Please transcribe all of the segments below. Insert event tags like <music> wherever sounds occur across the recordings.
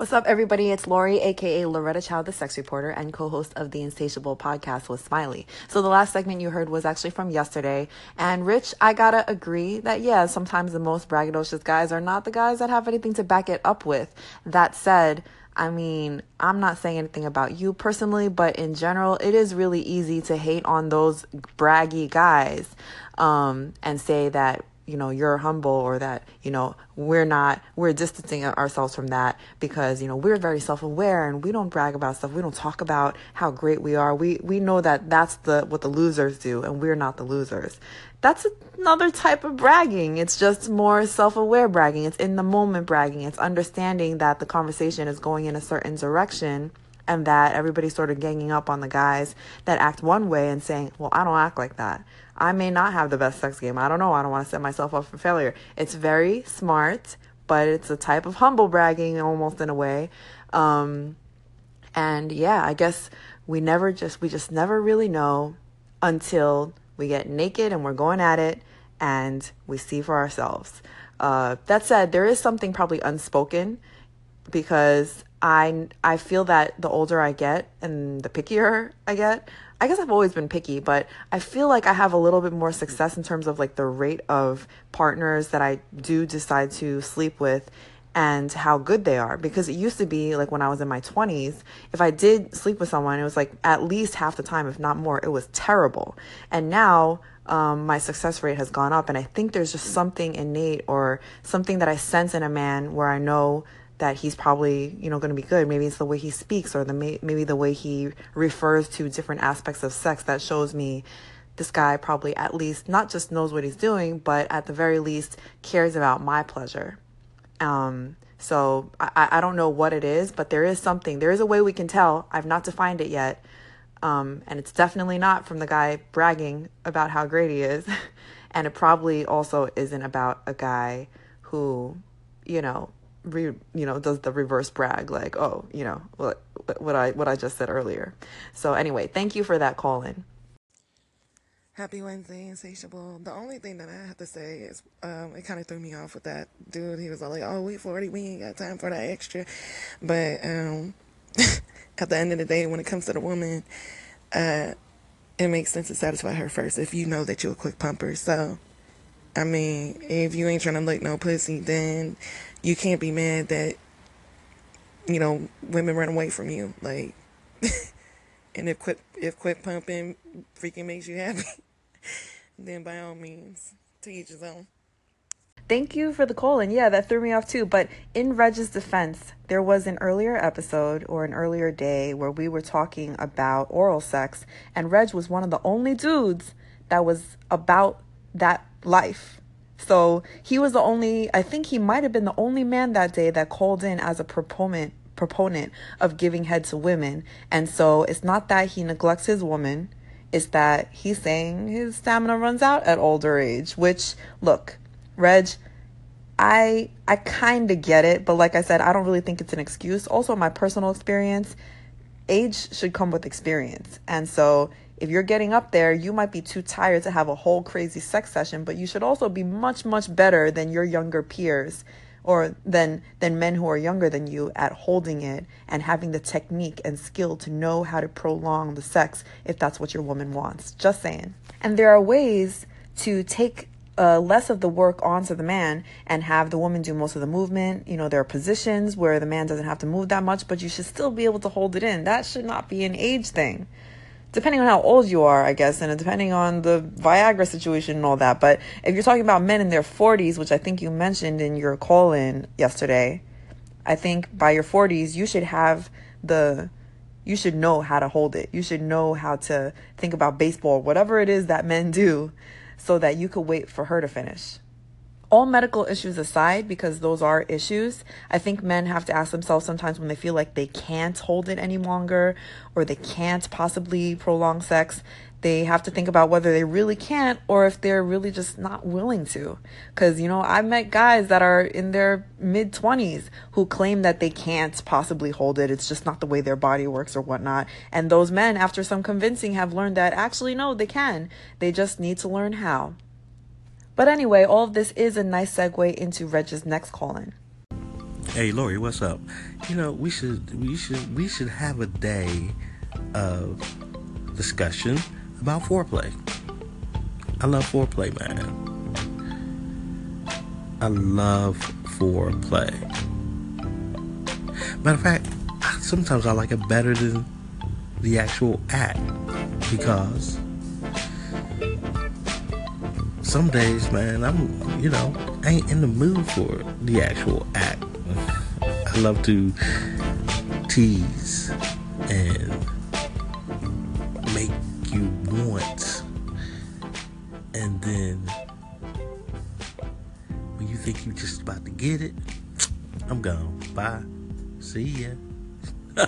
What's up, everybody? It's Lori, aka Loretta Chow, the sex reporter, and co host of the Insatiable podcast with Smiley. So, the last segment you heard was actually from yesterday. And, Rich, I gotta agree that, yeah, sometimes the most braggadocious guys are not the guys that have anything to back it up with. That said, I mean, I'm not saying anything about you personally, but in general, it is really easy to hate on those braggy guys um, and say that you know you're humble or that you know we're not we're distancing ourselves from that because you know we're very self-aware and we don't brag about stuff. We don't talk about how great we are. We we know that that's the what the losers do and we're not the losers. That's another type of bragging. It's just more self-aware bragging. It's in the moment bragging. It's understanding that the conversation is going in a certain direction and that everybody's sort of ganging up on the guys that act one way and saying, well, I don't act like that. I may not have the best sex game. I don't know. I don't want to set myself up for failure. It's very smart, but it's a type of humble bragging almost in a way. Um, and yeah, I guess we never just, we just never really know until we get naked and we're going at it and we see for ourselves. Uh, that said, there is something probably unspoken because I I feel that the older I get and the pickier I get, I guess I've always been picky, but I feel like I have a little bit more success in terms of like the rate of partners that I do decide to sleep with and how good they are. Because it used to be like when I was in my 20s if I did sleep with someone it was like at least half the time if not more. It was terrible. And now um, my success rate has gone up and I think there's just something innate or something that I sense in a man where I know that he's probably you know going to be good. Maybe it's the way he speaks or the maybe the way he refers to different aspects of sex that shows me this guy probably at least not just knows what he's doing but at the very least cares about my pleasure. Um, so I, I don't know what it is but there is something. There is a way we can tell. I've not defined it yet. Um, and it's definitely not from the guy bragging about how great he is. <laughs> And it probably also isn't about a guy who you know re, you know does the reverse brag like oh you know what what I what I just said earlier. So anyway, thank you for that call in. Happy Wednesday, insatiable. The only thing that I have to say is, um, it kind of threw me off with that dude. He was all like, "Oh, we forty, we ain't got time for that extra." But um, <laughs> at the end of the day, when it comes to the woman, uh, it makes sense to satisfy her first. If you know that you're a quick pumper, so I mean, if you ain't trying to lick no pussy, then you can't be mad that you know women run away from you like <laughs> and if quick if quit pumping freaking makes you happy <laughs> then by all means to each his own Thank you for the call. And yeah, that threw me off too. But in Reg's defense, there was an earlier episode or an earlier day where we were talking about oral sex, and Reg was one of the only dudes that was about that life so he was the only, I think he might have been the only man that day that called in as a proponent proponent of giving head to women. And so it's not that he neglects his woman, it's that he's saying his stamina runs out at older age, which look, Reg, I I kind of get it, but like I said, I don't really think it's an excuse. Also, my personal experience, age should come with experience. And so if you're getting up there, you might be too tired to have a whole crazy sex session, but you should also be much, much better than your younger peers or than than men who are younger than you at holding it and having the technique and skill to know how to prolong the sex if that's what your woman wants. Just saying. And there are ways to take uh, less of the work onto the man and have the woman do most of the movement. You know, there are positions where the man doesn't have to move that much, but you should still be able to hold it in. That should not be an age thing depending on how old you are, I guess, and depending on the Viagra situation and all that. But if you're talking about men in their 40s, which I think you mentioned in your call in yesterday, I think by your 40s, you should have the, you should know how to hold it. You should know how to think about baseball, whatever it is that men do, so that you could wait for her to finish all medical issues aside, because those are issues, I think men have to ask themselves sometimes when they feel like they can't hold it any longer or they can't possibly prolong sex, they have to think about whether they really can't or if they're really just not willing to. Because, you know, I've met guys that are in their mid 20s who claim that they can't possibly hold it. It's just not the way their body works or whatnot. And those men, after some convincing, have learned that actually, no, they can. They just need to learn how. But anyway, all of this is a nice segue into Reg's next call in. Hey Lori, what's up? You know, we should we should we should have a day of discussion about foreplay. I love foreplay, man. I love foreplay. Matter of fact, sometimes I like it better than the actual act because some days, man, I'm, you know, ain't in the mood for the actual act. I love to tease and make you want. And then when you think you're just about to get it, I'm gone. Bye. See ya. <laughs>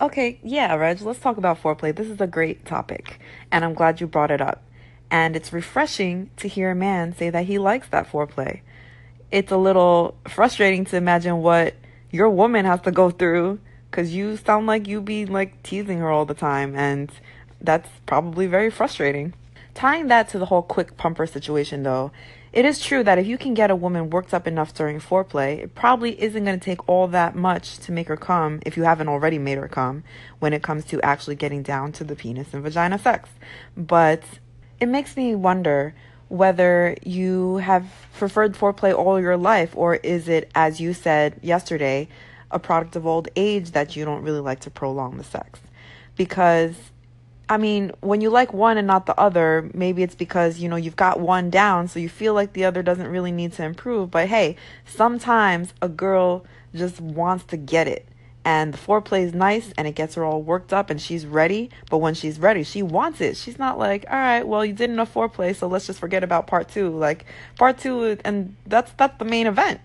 okay, yeah, Reg, let's talk about foreplay. This is a great topic, and I'm glad you brought it up. And it's refreshing to hear a man say that he likes that foreplay. It's a little frustrating to imagine what your woman has to go through because you sound like you be like teasing her all the time, and that's probably very frustrating. Tying that to the whole quick pumper situation, though, it is true that if you can get a woman worked up enough during foreplay, it probably isn't going to take all that much to make her come if you haven't already made her come when it comes to actually getting down to the penis and vagina sex. But it makes me wonder whether you have preferred foreplay all your life, or is it, as you said yesterday, a product of old age that you don't really like to prolong the sex? Because, I mean, when you like one and not the other, maybe it's because, you know, you've got one down, so you feel like the other doesn't really need to improve. But hey, sometimes a girl just wants to get it and the foreplay is nice and it gets her all worked up and she's ready. But when she's ready, she wants it. She's not like, all right, well, you did enough foreplay, so let's just forget about part two. Like part two, and that's that's the main event,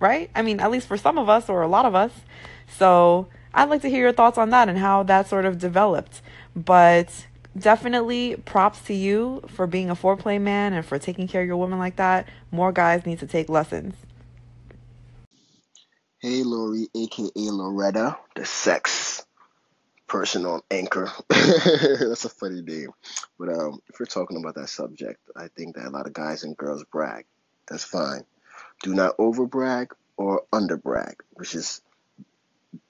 right? I mean, at least for some of us or a lot of us. So I'd like to hear your thoughts on that and how that sort of developed. But definitely props to you for being a foreplay man and for taking care of your woman like that. More guys need to take lessons. Hey Lori, aka Loretta, the sex person on Anchor. <laughs> That's a funny name. But um, if we're talking about that subject, I think that a lot of guys and girls brag. That's fine. Do not over brag or under brag, which is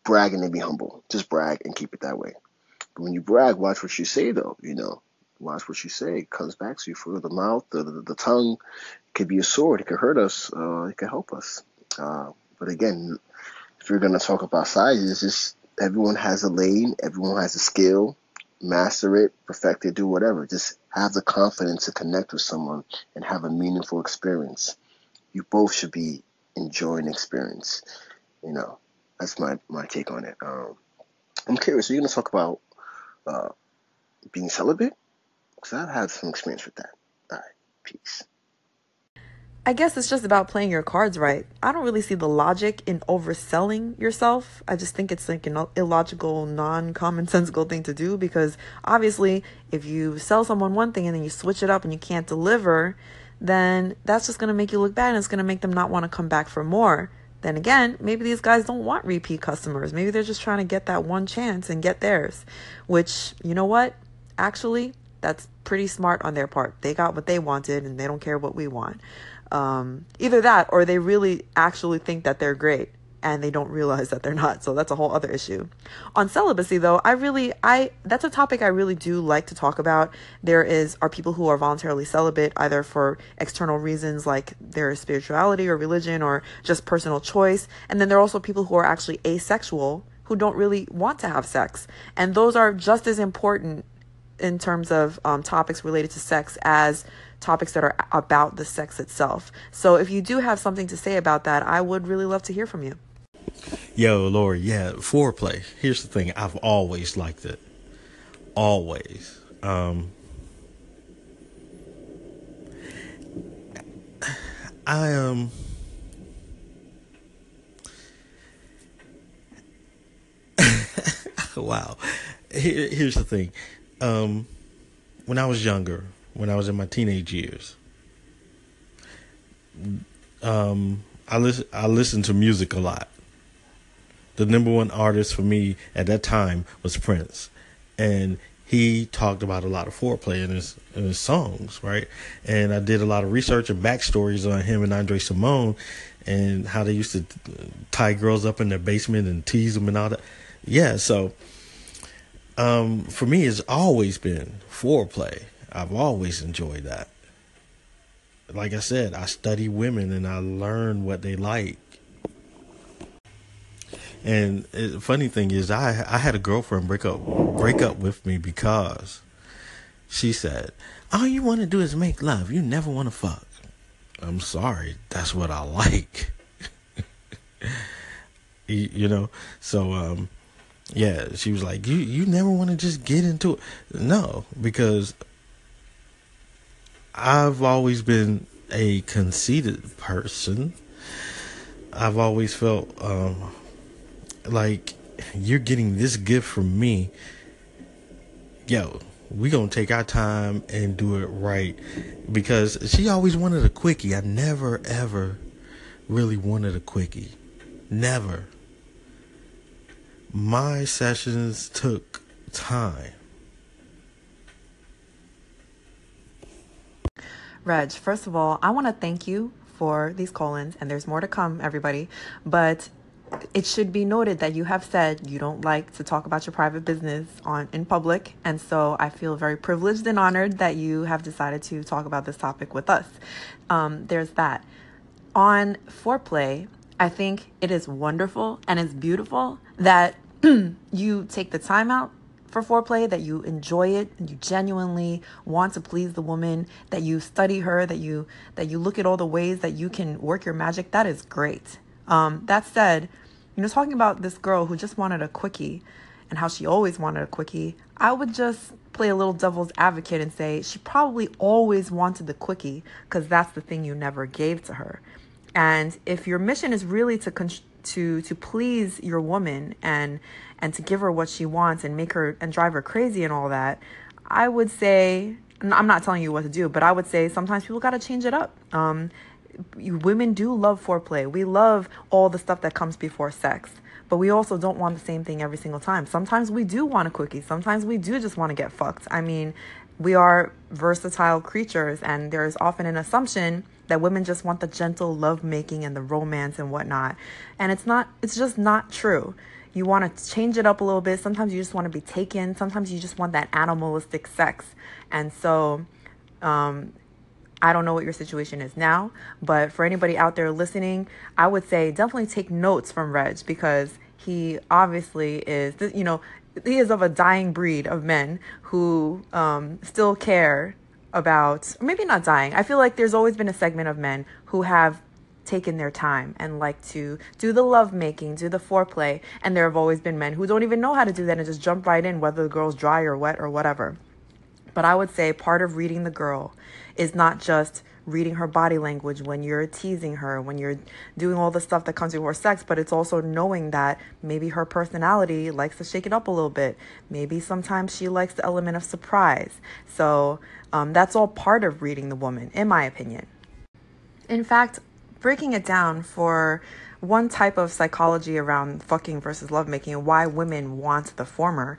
bragging and be humble. Just brag and keep it that way. But when you brag, watch what you say though, you know. Watch what you say. It comes back to you for the mouth, the, the, the tongue. It could be a sword. It could hurt us. Uh, it could help us. Uh, but again, if you're gonna talk about sizes, just everyone has a lane, everyone has a skill. Master it, perfect it, do whatever. Just have the confidence to connect with someone and have a meaningful experience. You both should be enjoying experience. You know, that's my my take on it. Um, I'm curious. Are you gonna talk about uh, being celibate? Because I've had some experience with that. All right, peace. I guess it's just about playing your cards right. I don't really see the logic in overselling yourself. I just think it's like an illogical, non commonsensical thing to do because obviously, if you sell someone one thing and then you switch it up and you can't deliver, then that's just going to make you look bad and it's going to make them not want to come back for more. Then again, maybe these guys don't want repeat customers. Maybe they're just trying to get that one chance and get theirs, which, you know what? Actually, that's pretty smart on their part. They got what they wanted and they don't care what we want. Um, either that or they really actually think that they're great and they don't realize that they're not. So that's a whole other issue. On celibacy though, I really I that's a topic I really do like to talk about. There is are people who are voluntarily celibate either for external reasons like their spirituality or religion or just personal choice, and then there are also people who are actually asexual who don't really want to have sex. And those are just as important in terms of um, topics related to sex as topics that are about the sex itself. So if you do have something to say about that, I would really love to hear from you. Yo, Lori, yeah, foreplay. Here's the thing I've always liked it. Always. Um, I um <laughs> wow. Here, here's the thing. Um, when I was younger, when I was in my teenage years. Um, I listen I listened to music a lot. The number one artist for me at that time was Prince, and he talked about a lot of foreplay in his in his songs, right? And I did a lot of research and backstories on him and Andre Cymone, and how they used to tie girls up in their basement and tease them and all that. Yeah, so um, for me, it's always been foreplay. I've always enjoyed that. Like I said, I study women and I learn what they like. And the funny thing is, I I had a girlfriend break up break up with me because she said, "All you want to do is make love. You never want to fuck." I'm sorry, that's what I like. <laughs> you, you, know, so um, yeah, she was like, "You you never want to just get into it." No, because I've always been a conceited person. I've always felt um, like you're getting this gift from me. Yo, we gonna take our time and do it right because she always wanted a quickie. I never ever really wanted a quickie. Never. My sessions took time. Reg, first of all, I want to thank you for these colons, and there's more to come, everybody. But it should be noted that you have said you don't like to talk about your private business on in public and so i feel very privileged and honored that you have decided to talk about this topic with us um, there's that on foreplay i think it is wonderful and it's beautiful that <clears throat> you take the time out for foreplay that you enjoy it and you genuinely want to please the woman that you study her that you that you look at all the ways that you can work your magic that is great um, that said you know, talking about this girl who just wanted a quickie and how she always wanted a quickie, I would just play a little devil's advocate and say she probably always wanted the quickie because that's the thing you never gave to her. And if your mission is really to con- to to please your woman and and to give her what she wants and make her and drive her crazy and all that, I would say I'm not telling you what to do, but I would say sometimes people got to change it up. Um, women do love foreplay. We love all the stuff that comes before sex. But we also don't want the same thing every single time. Sometimes we do want a cookie. Sometimes we do just want to get fucked. I mean, we are versatile creatures, and there's often an assumption that women just want the gentle love making and the romance and whatnot. And it's not, it's just not true. You want to change it up a little bit. Sometimes you just want to be taken. Sometimes you just want that animalistic sex. And so, um, I don't know what your situation is now, but for anybody out there listening, I would say definitely take notes from Reg because he obviously is, you know, he is of a dying breed of men who um, still care about, maybe not dying. I feel like there's always been a segment of men who have taken their time and like to do the love making, do the foreplay. And there have always been men who don't even know how to do that and just jump right in, whether the girl's dry or wet or whatever. But I would say part of reading the girl is not just reading her body language when you're teasing her, when you're doing all the stuff that comes before sex, but it's also knowing that maybe her personality likes to shake it up a little bit. Maybe sometimes she likes the element of surprise. So um, that's all part of reading the woman, in my opinion. In fact, breaking it down for one type of psychology around fucking versus lovemaking and why women want the former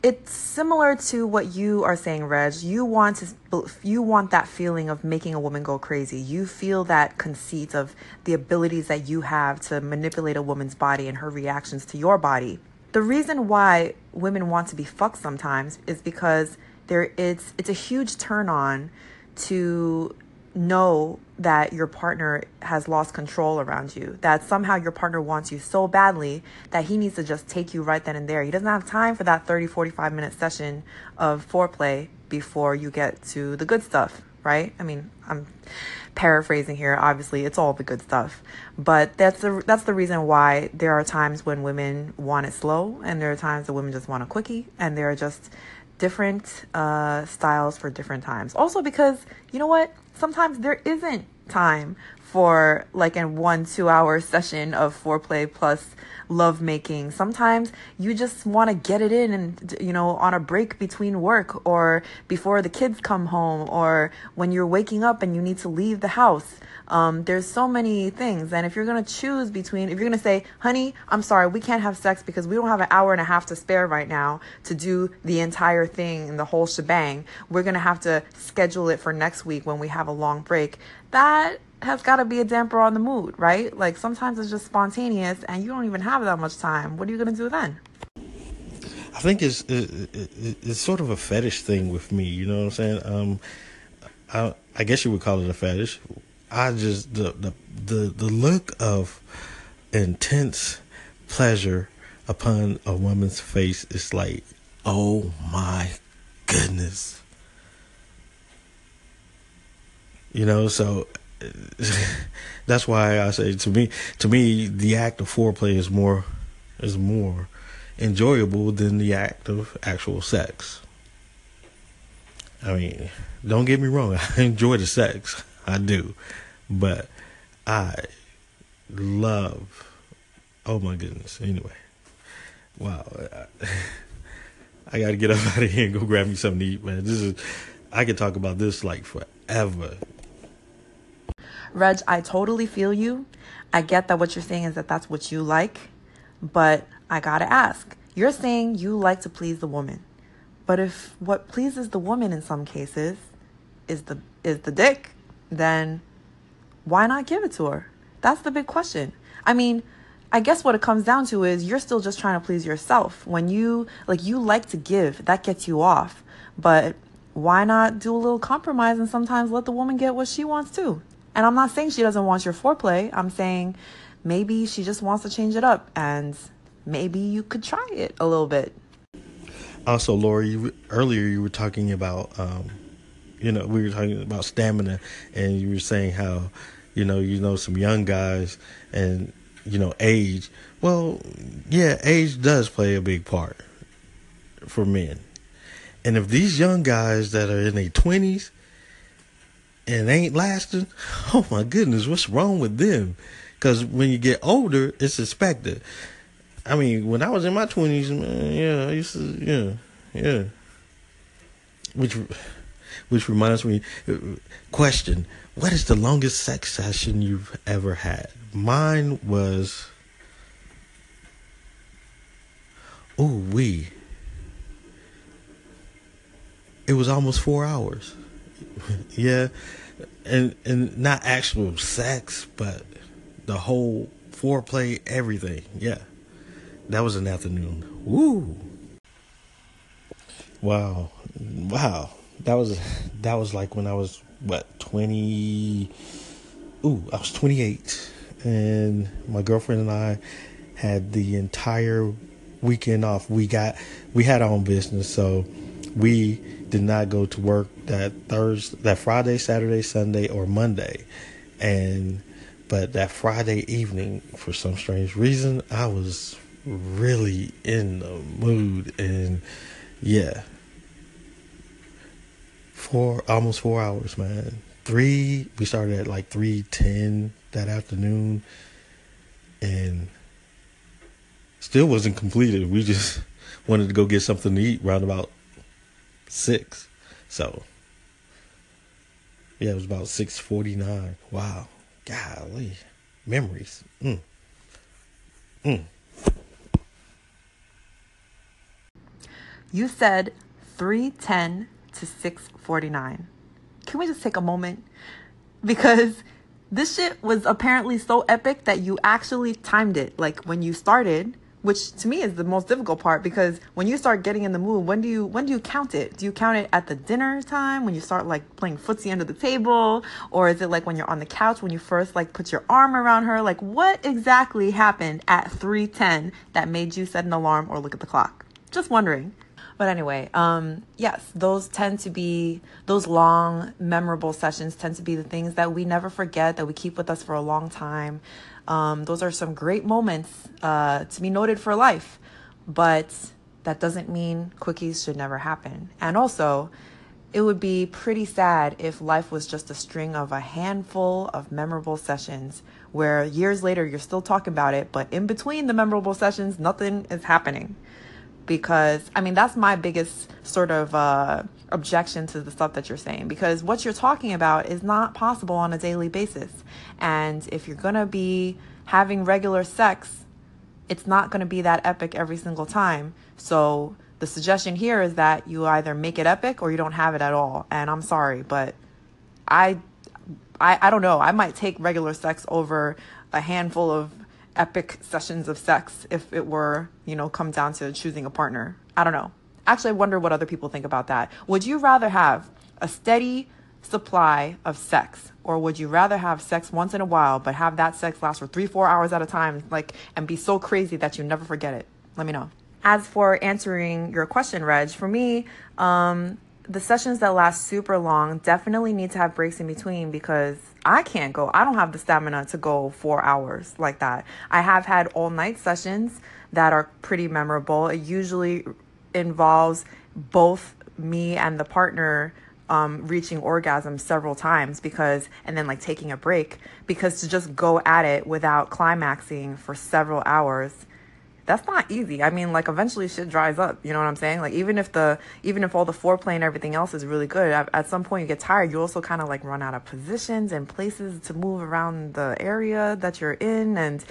it's similar to what you are saying, Reg. You want to, you want that feeling of making a woman go crazy. You feel that conceit of the abilities that you have to manipulate a woman's body and her reactions to your body. The reason why women want to be fucked sometimes is because there it's it's a huge turn on to know that your partner has lost control around you, that somehow your partner wants you so badly that he needs to just take you right then and there. He doesn't have time for that 30, 45 minute session of foreplay before you get to the good stuff, right? I mean, I'm paraphrasing here. Obviously, it's all the good stuff. But that's the that's the reason why there are times when women want it slow and there are times that women just want a quickie and there are just different uh, styles for different times. Also, because you know what? Sometimes there isn't time for like a one, two hour <laughs> session of foreplay plus love making. Sometimes you just want to get it in and, you know, on a break between work or before the kids come home or when you're waking up and you need to leave the house. Um, there's so many things. And if you're going to choose between, if you're going to say, honey, I'm sorry, we can't have sex because we don't have an hour and a half to spare right now to do the entire thing and the whole shebang, we're going to have to schedule it for next week when we have a long break. That has got to be a damper on the mood, right? Like sometimes it's just spontaneous and you don't even have that much time. What are you going to do then? I think it's it, it, it's sort of a fetish thing with me. You know what I'm saying? Um, I I guess you would call it a fetish. I just the the the, the look of intense pleasure upon a woman's face is like, oh my goodness. You know, so <laughs> that's why I say to me to me the act of foreplay is more is more enjoyable than the act of actual sex. I mean, don't get me wrong, <laughs> I enjoy the sex. I do. But I love oh my goodness. Anyway. Wow. <laughs> I got to get up <laughs> out of here and go grab me something to eat, man. This is I could talk about this like forever. Reg, I totally feel you. I get that what you're saying is that that's what you like, but I gotta ask. You're saying you like to please the woman, but if what pleases the woman in some cases is the is the dick, then why not give it to her? That's the big question. I mean, I guess what it comes down to is you're still just trying to please yourself. When you like you like to give, that gets you off. But why not do a little compromise and sometimes let the woman get what she wants too? And I'm not saying she doesn't want your foreplay. I'm saying maybe she just wants to change it up and maybe you could try it a little bit. Also, Lori, you, earlier you were talking about, um, you know, we were talking about stamina, and you were saying how, you know, you know some young guys and you know age. Well, yeah, age does play a big part for men. And if these young guys that are in their twenties and ain't lasting, <laughs> oh my goodness, what's wrong with them? Because when you get older, it's expected. I mean, when I was in my twenties, man, yeah, I used to, yeah, yeah. Which, which reminds me, uh, question: What is the longest sex session you've ever had? Mine was, oh, we. It was almost four hours. <laughs> yeah, and and not actual sex, but the whole foreplay, everything. Yeah, that was an afternoon. Woo! Wow, wow. That was that was like when I was what twenty. Ooh, I was twenty eight, and my girlfriend and I had the entire weekend off. We got we had our own business, so we did not go to work that Thursday, that Friday, Saturday, Sunday, or Monday, and but that Friday evening, for some strange reason, I was really in the mood, and yeah, four almost four hours, man. Three, we started at like three ten that afternoon, and still wasn't completed. We just <laughs> wanted to go get something to eat around about six. So yeah, it was about six forty nine. Wow. Golly. Memories. Mm. Mm. You said 310 to 649. Can we just take a moment? Because this shit was apparently so epic that you actually timed it. Like when you started, which to me is the most difficult part because when you start getting in the mood, when do you when do you count it? Do you count it at the dinner time when you start like playing footsie under the table, or is it like when you're on the couch when you first like put your arm around her? Like what exactly happened at 3:10 that made you set an alarm or look at the clock? Just wondering. But anyway, um, yes, those tend to be those long, memorable sessions tend to be the things that we never forget, that we keep with us for a long time. Um, those are some great moments uh, to be noted for life, but that doesn't mean quickies should never happen. And also, it would be pretty sad if life was just a string of a handful of memorable sessions where years later you're still talking about it, but in between the memorable sessions, nothing is happening because I mean that's my biggest sort of uh, objection to the stuff that you're saying because what you're talking about is not possible on a daily basis, and if you're gonna be having regular sex, it's not gonna be that epic every single time. So the suggestion here is that you either make it epic or you don't have it at all. And I'm sorry, but I I, I don't know. I might take regular sex over a handful of epic sessions of sex if it were, you know, come down to choosing a partner. I don't know. Actually, I wonder what other people think about that. Would you rather have a steady supply of sex or would you rather have sex once in a while but have that sex last for 3 4 hours at a time like and be so crazy that you never forget it? Let me know. As for answering your question, Reg, for me, um, the sessions that last super long definitely need to have breaks in between because I can't go. I don't have the stamina to go four hours like that. I have had all night sessions that are pretty memorable. It usually involves both me and the partner um, reaching orgasm several times because, and then like taking a break because to just go at it without climaxing for several hours that's not easy. I mean, like eventually shit dries up. You know what I'm saying? Like even if the even if all the foreplay and everything else is really good, at, at some point you get tired. You also kind of like run out of positions and places to move around the area that you're in, and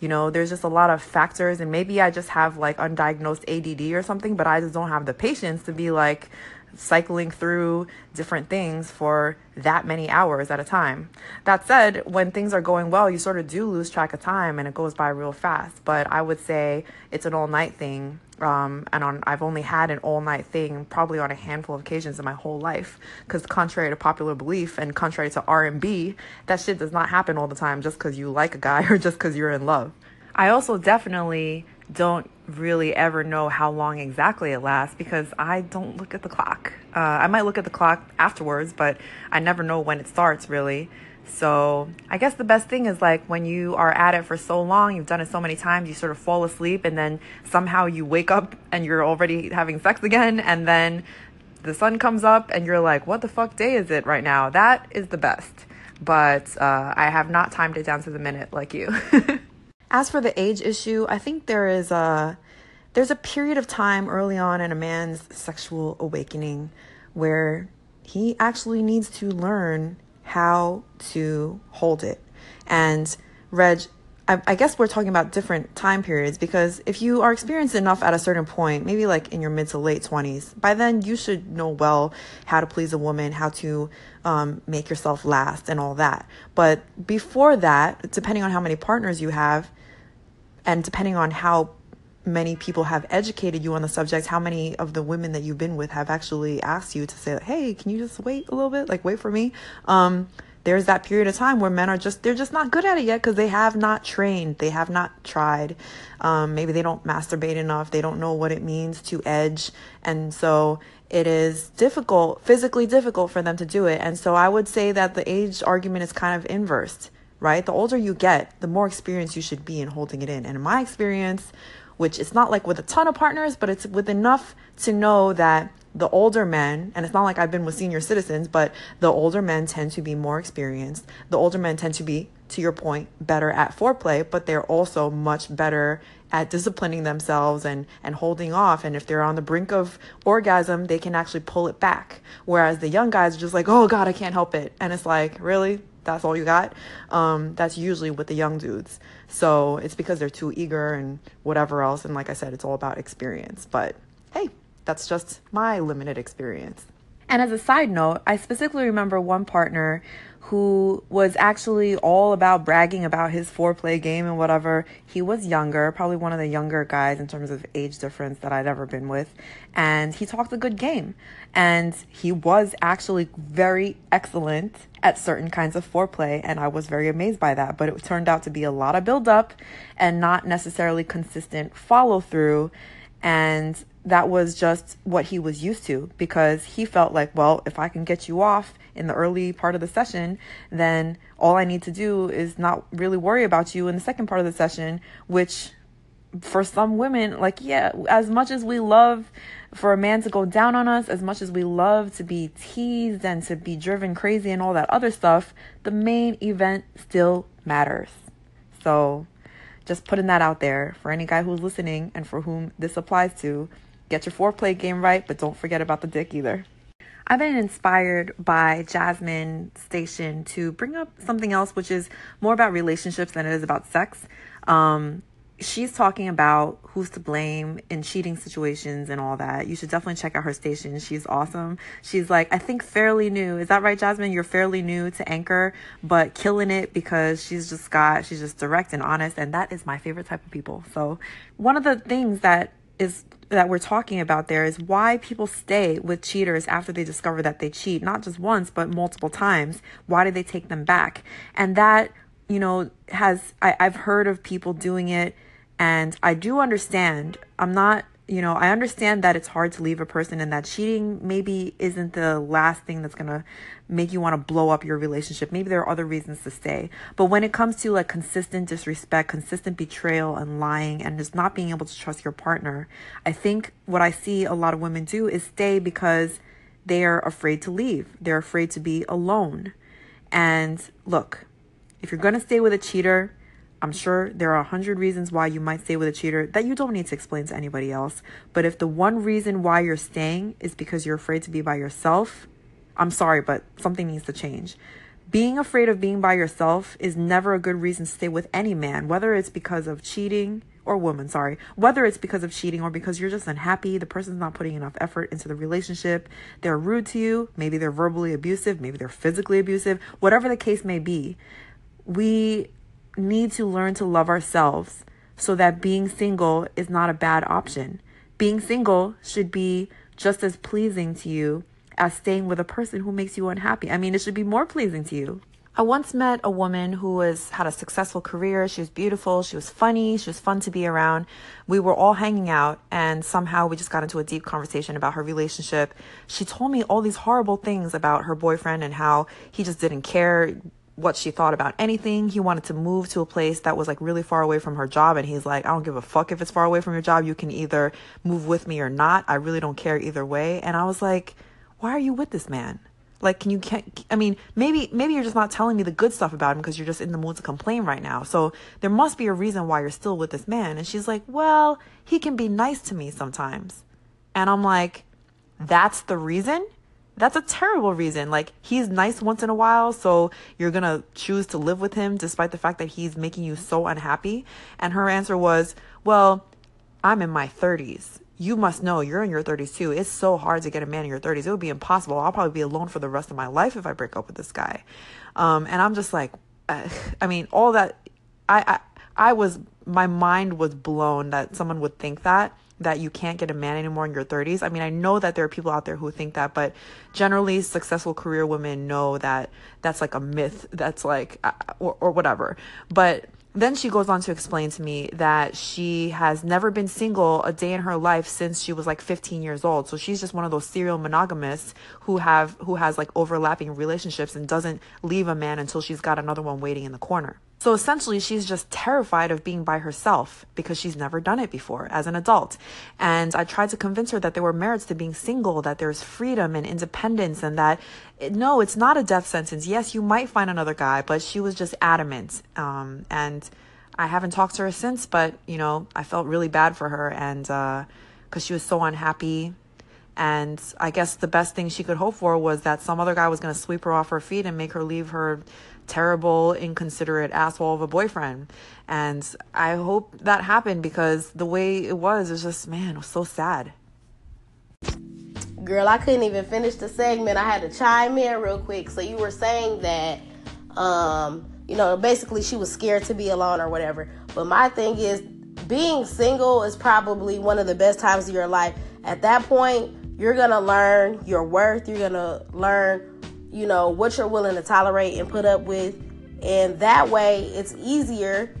you know there's just a lot of factors. And maybe I just have like undiagnosed ADD or something, but I just don't have the patience to be like cycling through different things for that many hours at a time. That said, when things are going well, you sort of do lose track of time and it goes by real fast. But I would say it's an all night thing. Um, and on, I've only had an all night thing probably on a handful of occasions in my whole life. Because contrary to popular belief and contrary to R&B, that shit does not happen all the time just because you like a guy <laughs> or just because you're in love. I also definitely don't really ever know how long exactly it lasts because I don't look at the clock. Uh, I might look at the clock afterwards, but I never know when it starts really. So I guess the best thing is like when you are at it for so long, you've done it so many times, you sort of fall asleep and then somehow you wake up and you're already having sex again and then the sun comes up and you're like, what the fuck day is it right now? That is the best. But uh, I have not timed it down to the minute like you. <laughs> As for the age issue, I think there is a there's a period of time early on in a man's sexual awakening where he actually needs to learn how to hold it. And Reg, I, I, guess we're talking about different time periods because if you are experienced enough at a certain point, maybe like in your mid to late 20s, by then you should know well how to please a woman, how to um, make yourself last, and all that. But before that, depending on how many partners you have, and depending on how many people have educated you on the subject, how many of the women that you've been with have actually asked you to say, hey, can you just wait a little bit? Like, wait for me. Um, there's that period of time where men are just they're just not good at it yet because they have not trained they have not tried um, maybe they don't masturbate enough they don't know what it means to edge and so it is difficult physically difficult for them to do it and so i would say that the age argument is kind of inversed right? The older you get, the more experience you should be in holding it in. And in my experience, which it's not like with a ton of partners, but it's with enough to know that the older men, and it's not like I've been with senior citizens, but the older men tend to be more experienced. The older men tend to be, to your point, better at foreplay, but they're also much better at disciplining themselves and, and holding off. And if they're on the brink of orgasm, they can actually pull it back. Whereas the young guys are just like, oh God, I can't help it. And it's like, really? That's all you got. Um, that's usually with the young dudes. So it's because they're too eager and whatever else. And like I said, it's all about experience. But hey, that's just my limited experience. And as a side note, I specifically remember one partner who was actually all about bragging about his foreplay game and whatever. He was younger, probably one of the younger guys in terms of age difference that I'd ever been with. And he talked a good game. And he was actually very excellent at certain kinds of foreplay. And I was very amazed by that. But it turned out to be a lot of build up and not necessarily consistent follow through. And that was just what he was used to because he felt like, well, if I can get you off in the early part of the session, then all I need to do is not really worry about you in the second part of the session, which for some women, like, yeah, as much as we love for a man to go down on us, as much as we love to be teased and to be driven crazy and all that other stuff, the main event still matters. So, just putting that out there for any guy who's listening and for whom this applies to. Get your foreplay game right, but don't forget about the dick either. I've been inspired by Jasmine Station to bring up something else, which is more about relationships than it is about sex. Um, she's talking about who's to blame in cheating situations and all that. You should definitely check out her station. She's awesome. She's like, I think fairly new. Is that right, Jasmine? You're fairly new to Anchor, but killing it because she's just got, she's just direct and honest. And that is my favorite type of people. So, one of the things that is that we're talking about there is why people stay with cheaters after they discover that they cheat, not just once, but multiple times. Why do they take them back? And that, you know, has, I, I've heard of people doing it and I do understand, I'm not, you know, I understand that it's hard to leave a person and that cheating maybe isn't the last thing that's going to make you want to blow up your relationship. Maybe there are other reasons to stay. But when it comes to like consistent disrespect, consistent betrayal and lying and just not being able to trust your partner, I think what I see a lot of women do is stay because they are afraid to leave. They're afraid to be alone. And look, if you're going to stay with a cheater, I'm sure there are a hundred reasons why you might stay with a cheater that you don't need to explain to anybody else. But if the one reason why you're staying is because you're afraid to be by yourself, I'm sorry, but something needs to change. Being afraid of being by yourself is never a good reason to stay with any man, whether it's because of cheating or woman, sorry, whether it's because of cheating or because you're just unhappy, the person's not putting enough effort into the relationship, they're rude to you, maybe they're verbally abusive, maybe they're physically abusive, whatever the case may be. We need to learn to love ourselves so that being single is not a bad option. Being single should be just as pleasing to you as staying with a person who makes you unhappy. I mean, it should be more pleasing to you. I once met a woman who was had a successful career. She was beautiful, she was funny, she was fun to be around. We were all hanging out and somehow we just got into a deep conversation about her relationship. She told me all these horrible things about her boyfriend and how he just didn't care what she thought about anything. He wanted to move to a place that was like really far away from her job. And he's like, I don't give a fuck if it's far away from your job. You can either move with me or not. I really don't care either way. And I was like, why are you with this man? Like, can you, can't, I mean, maybe, maybe you're just not telling me the good stuff about him because you're just in the mood to complain right now. So there must be a reason why you're still with this man. And she's like, well, he can be nice to me sometimes. And I'm like, that's the reason? That's a terrible reason. Like, he's nice once in a while, so you're gonna choose to live with him despite the fact that he's making you so unhappy. And her answer was, Well, I'm in my 30s. You must know you're in your 30s too. It's so hard to get a man in your 30s. It would be impossible. I'll probably be alone for the rest of my life if I break up with this guy. Um, and I'm just like, uh, <laughs> I mean, all that, I, I, I was, my mind was blown that someone would think that that you can't get a man anymore in your 30s. I mean, I know that there are people out there who think that, but generally successful career women know that that's like a myth. That's like, uh, or, or whatever. But then she goes on to explain to me that she has never been single a day in her life since she was like 15 years old. So she's just one of those serial monogamists who have who has like overlapping relationships and doesn't leave a man until she's got another one waiting in the corner. So essentially, she's just terrified of being by herself because she's never done it before as an adult. And I tried to convince her that there were merits to being single, that there's freedom and independence, and that no, it's not a death sentence. Yes, you might find another guy, but she was just adamant. Um, and I haven't talked to her since, but you know, I felt really bad for her, and because uh, she was so unhappy. And I guess the best thing she could hope for was that some other guy was going to sweep her off her feet and make her leave her terrible, inconsiderate asshole of a boyfriend. And I hope that happened because the way it was is just, man, it was so sad. Girl, I couldn't even finish the segment. I had to chime in real quick. So you were saying that, um, you know, basically she was scared to be alone or whatever. But my thing is, being single is probably one of the best times of your life. At that point, you're gonna learn your worth. You're gonna learn you know, what you're willing to tolerate and put up with. And that way it's easier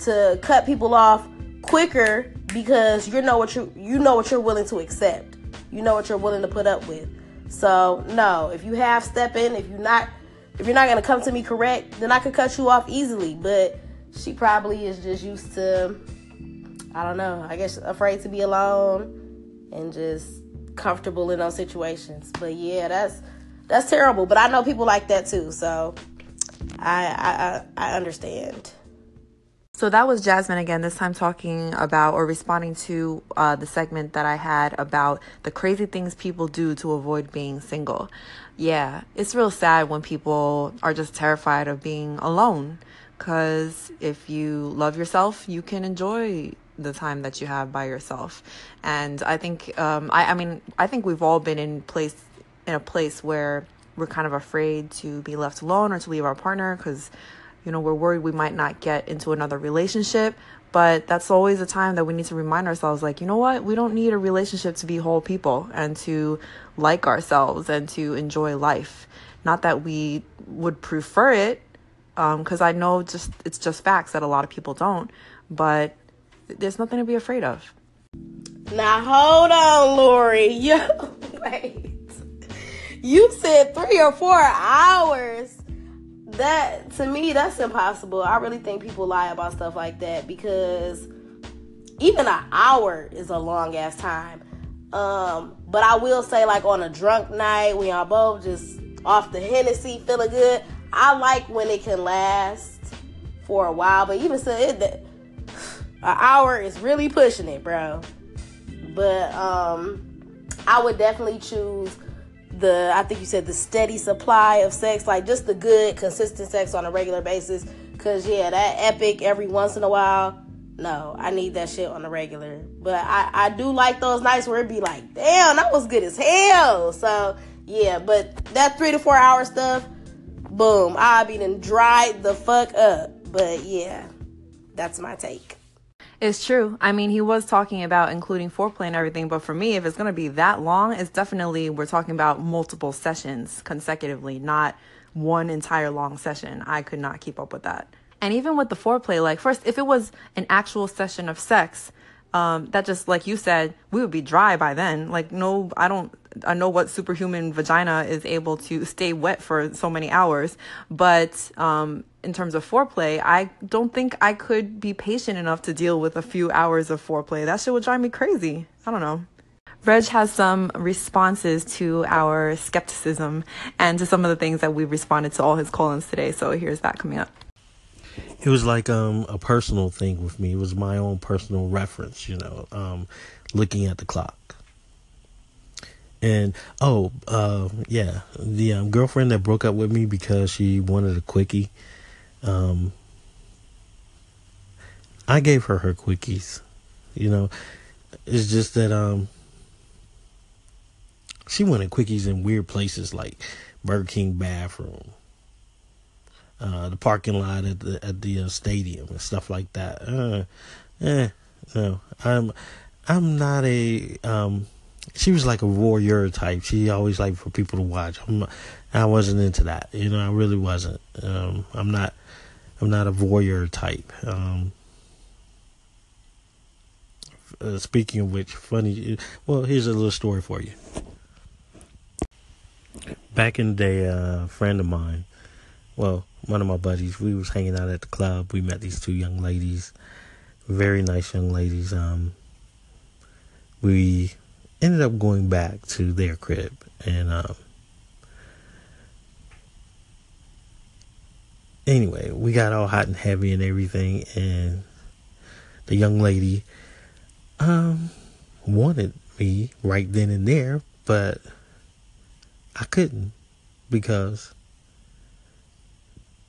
to cut people off quicker because you know what you you know what you're willing to accept. You know what you're willing to put up with. So no, if you have stepping, if you're not if you're not gonna come to me correct, then I could cut you off easily. But she probably is just used to I don't know, I guess afraid to be alone and just comfortable in those situations. But yeah, that's that's terrible. But I know people like that too, so I I I understand. So that was Jasmine again, this time talking about or responding to uh, the segment that I had about the crazy things people do to avoid being single. Yeah, it's real sad when people are just terrified of being alone. because if you love yourself, you can enjoy the time that you have by yourself. And I think, um, I, I mean, I think we've all been in place in a place where we're kind of afraid to be left alone or to leave our partner because, you know, we're worried we might not get into another relationship. But that's always a time that we need to remind ourselves, like, you know what? We don't need a relationship to be whole people and to like ourselves and to enjoy life. Not that we would prefer it, because um, I know just it's just facts that a lot of people don't. But there's nothing to be afraid of. Now hold on, Lori. <laughs> Yo, wait. You said three or four hours. That to me, that's impossible. I really think people lie about stuff like that because even an hour is a long ass time. Um, but I will say, like on a drunk night, we y'all both just off the Hennessy, feeling good. I like when it can last for a while, but even so, it an hour is really pushing it, bro. But um, I would definitely choose the. I think you said the steady supply of sex, like just the good, consistent sex on a regular basis. Cause yeah, that epic every once in a while. No, I need that shit on the regular. But I, I do like those nights where it be like, damn, that was good as hell. So yeah, but that three to four hour stuff, boom, I be then dried the fuck up. But yeah, that's my take. It's true. I mean, he was talking about including foreplay and everything, but for me, if it's going to be that long, it's definitely, we're talking about multiple sessions consecutively, not one entire long session. I could not keep up with that. And even with the foreplay, like, first, if it was an actual session of sex, um, that just, like you said, we would be dry by then. Like, no, I don't, I know what superhuman vagina is able to stay wet for so many hours, but um, in terms of foreplay, I don't think I could be patient enough to deal with a few hours of foreplay. That shit would drive me crazy. I don't know. Reg has some responses to our skepticism and to some of the things that we responded to all his call-ins today. So here's that coming up. It was like um, a personal thing with me. It was my own personal reference, you know, um, looking at the clock. And oh, uh, yeah, the um, girlfriend that broke up with me because she wanted a quickie. Um, I gave her her quickies. You know, it's just that um, she wanted quickies in weird places like Burger King bathroom, uh, the parking lot at the at the uh, stadium and stuff like that. Uh, eh, no, I'm I'm not a um she was like a warrior type. She always liked for people to watch. I'm, I wasn't into that. You know, I really wasn't. Um, I'm not. I'm not a warrior type. Um, uh, speaking of which, funny. Well, here's a little story for you. Back in the day, uh, a friend of mine, well, one of my buddies, we was hanging out at the club. We met these two young ladies, very nice young ladies. Um, we ended up going back to their crib and um, anyway we got all hot and heavy and everything and the young lady um wanted me right then and there but i couldn't because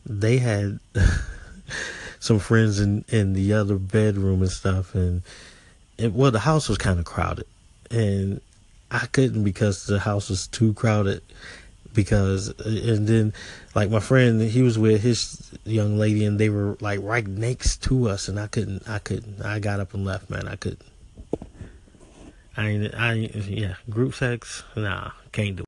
they had <laughs> some friends in in the other bedroom and stuff and it, well the house was kind of crowded and I couldn't because the house was too crowded. Because and then like my friend, he was with his young lady, and they were like right next to us, and I couldn't, I couldn't. I got up and left, man. I couldn't. I, I, yeah, group sex, nah, can't do.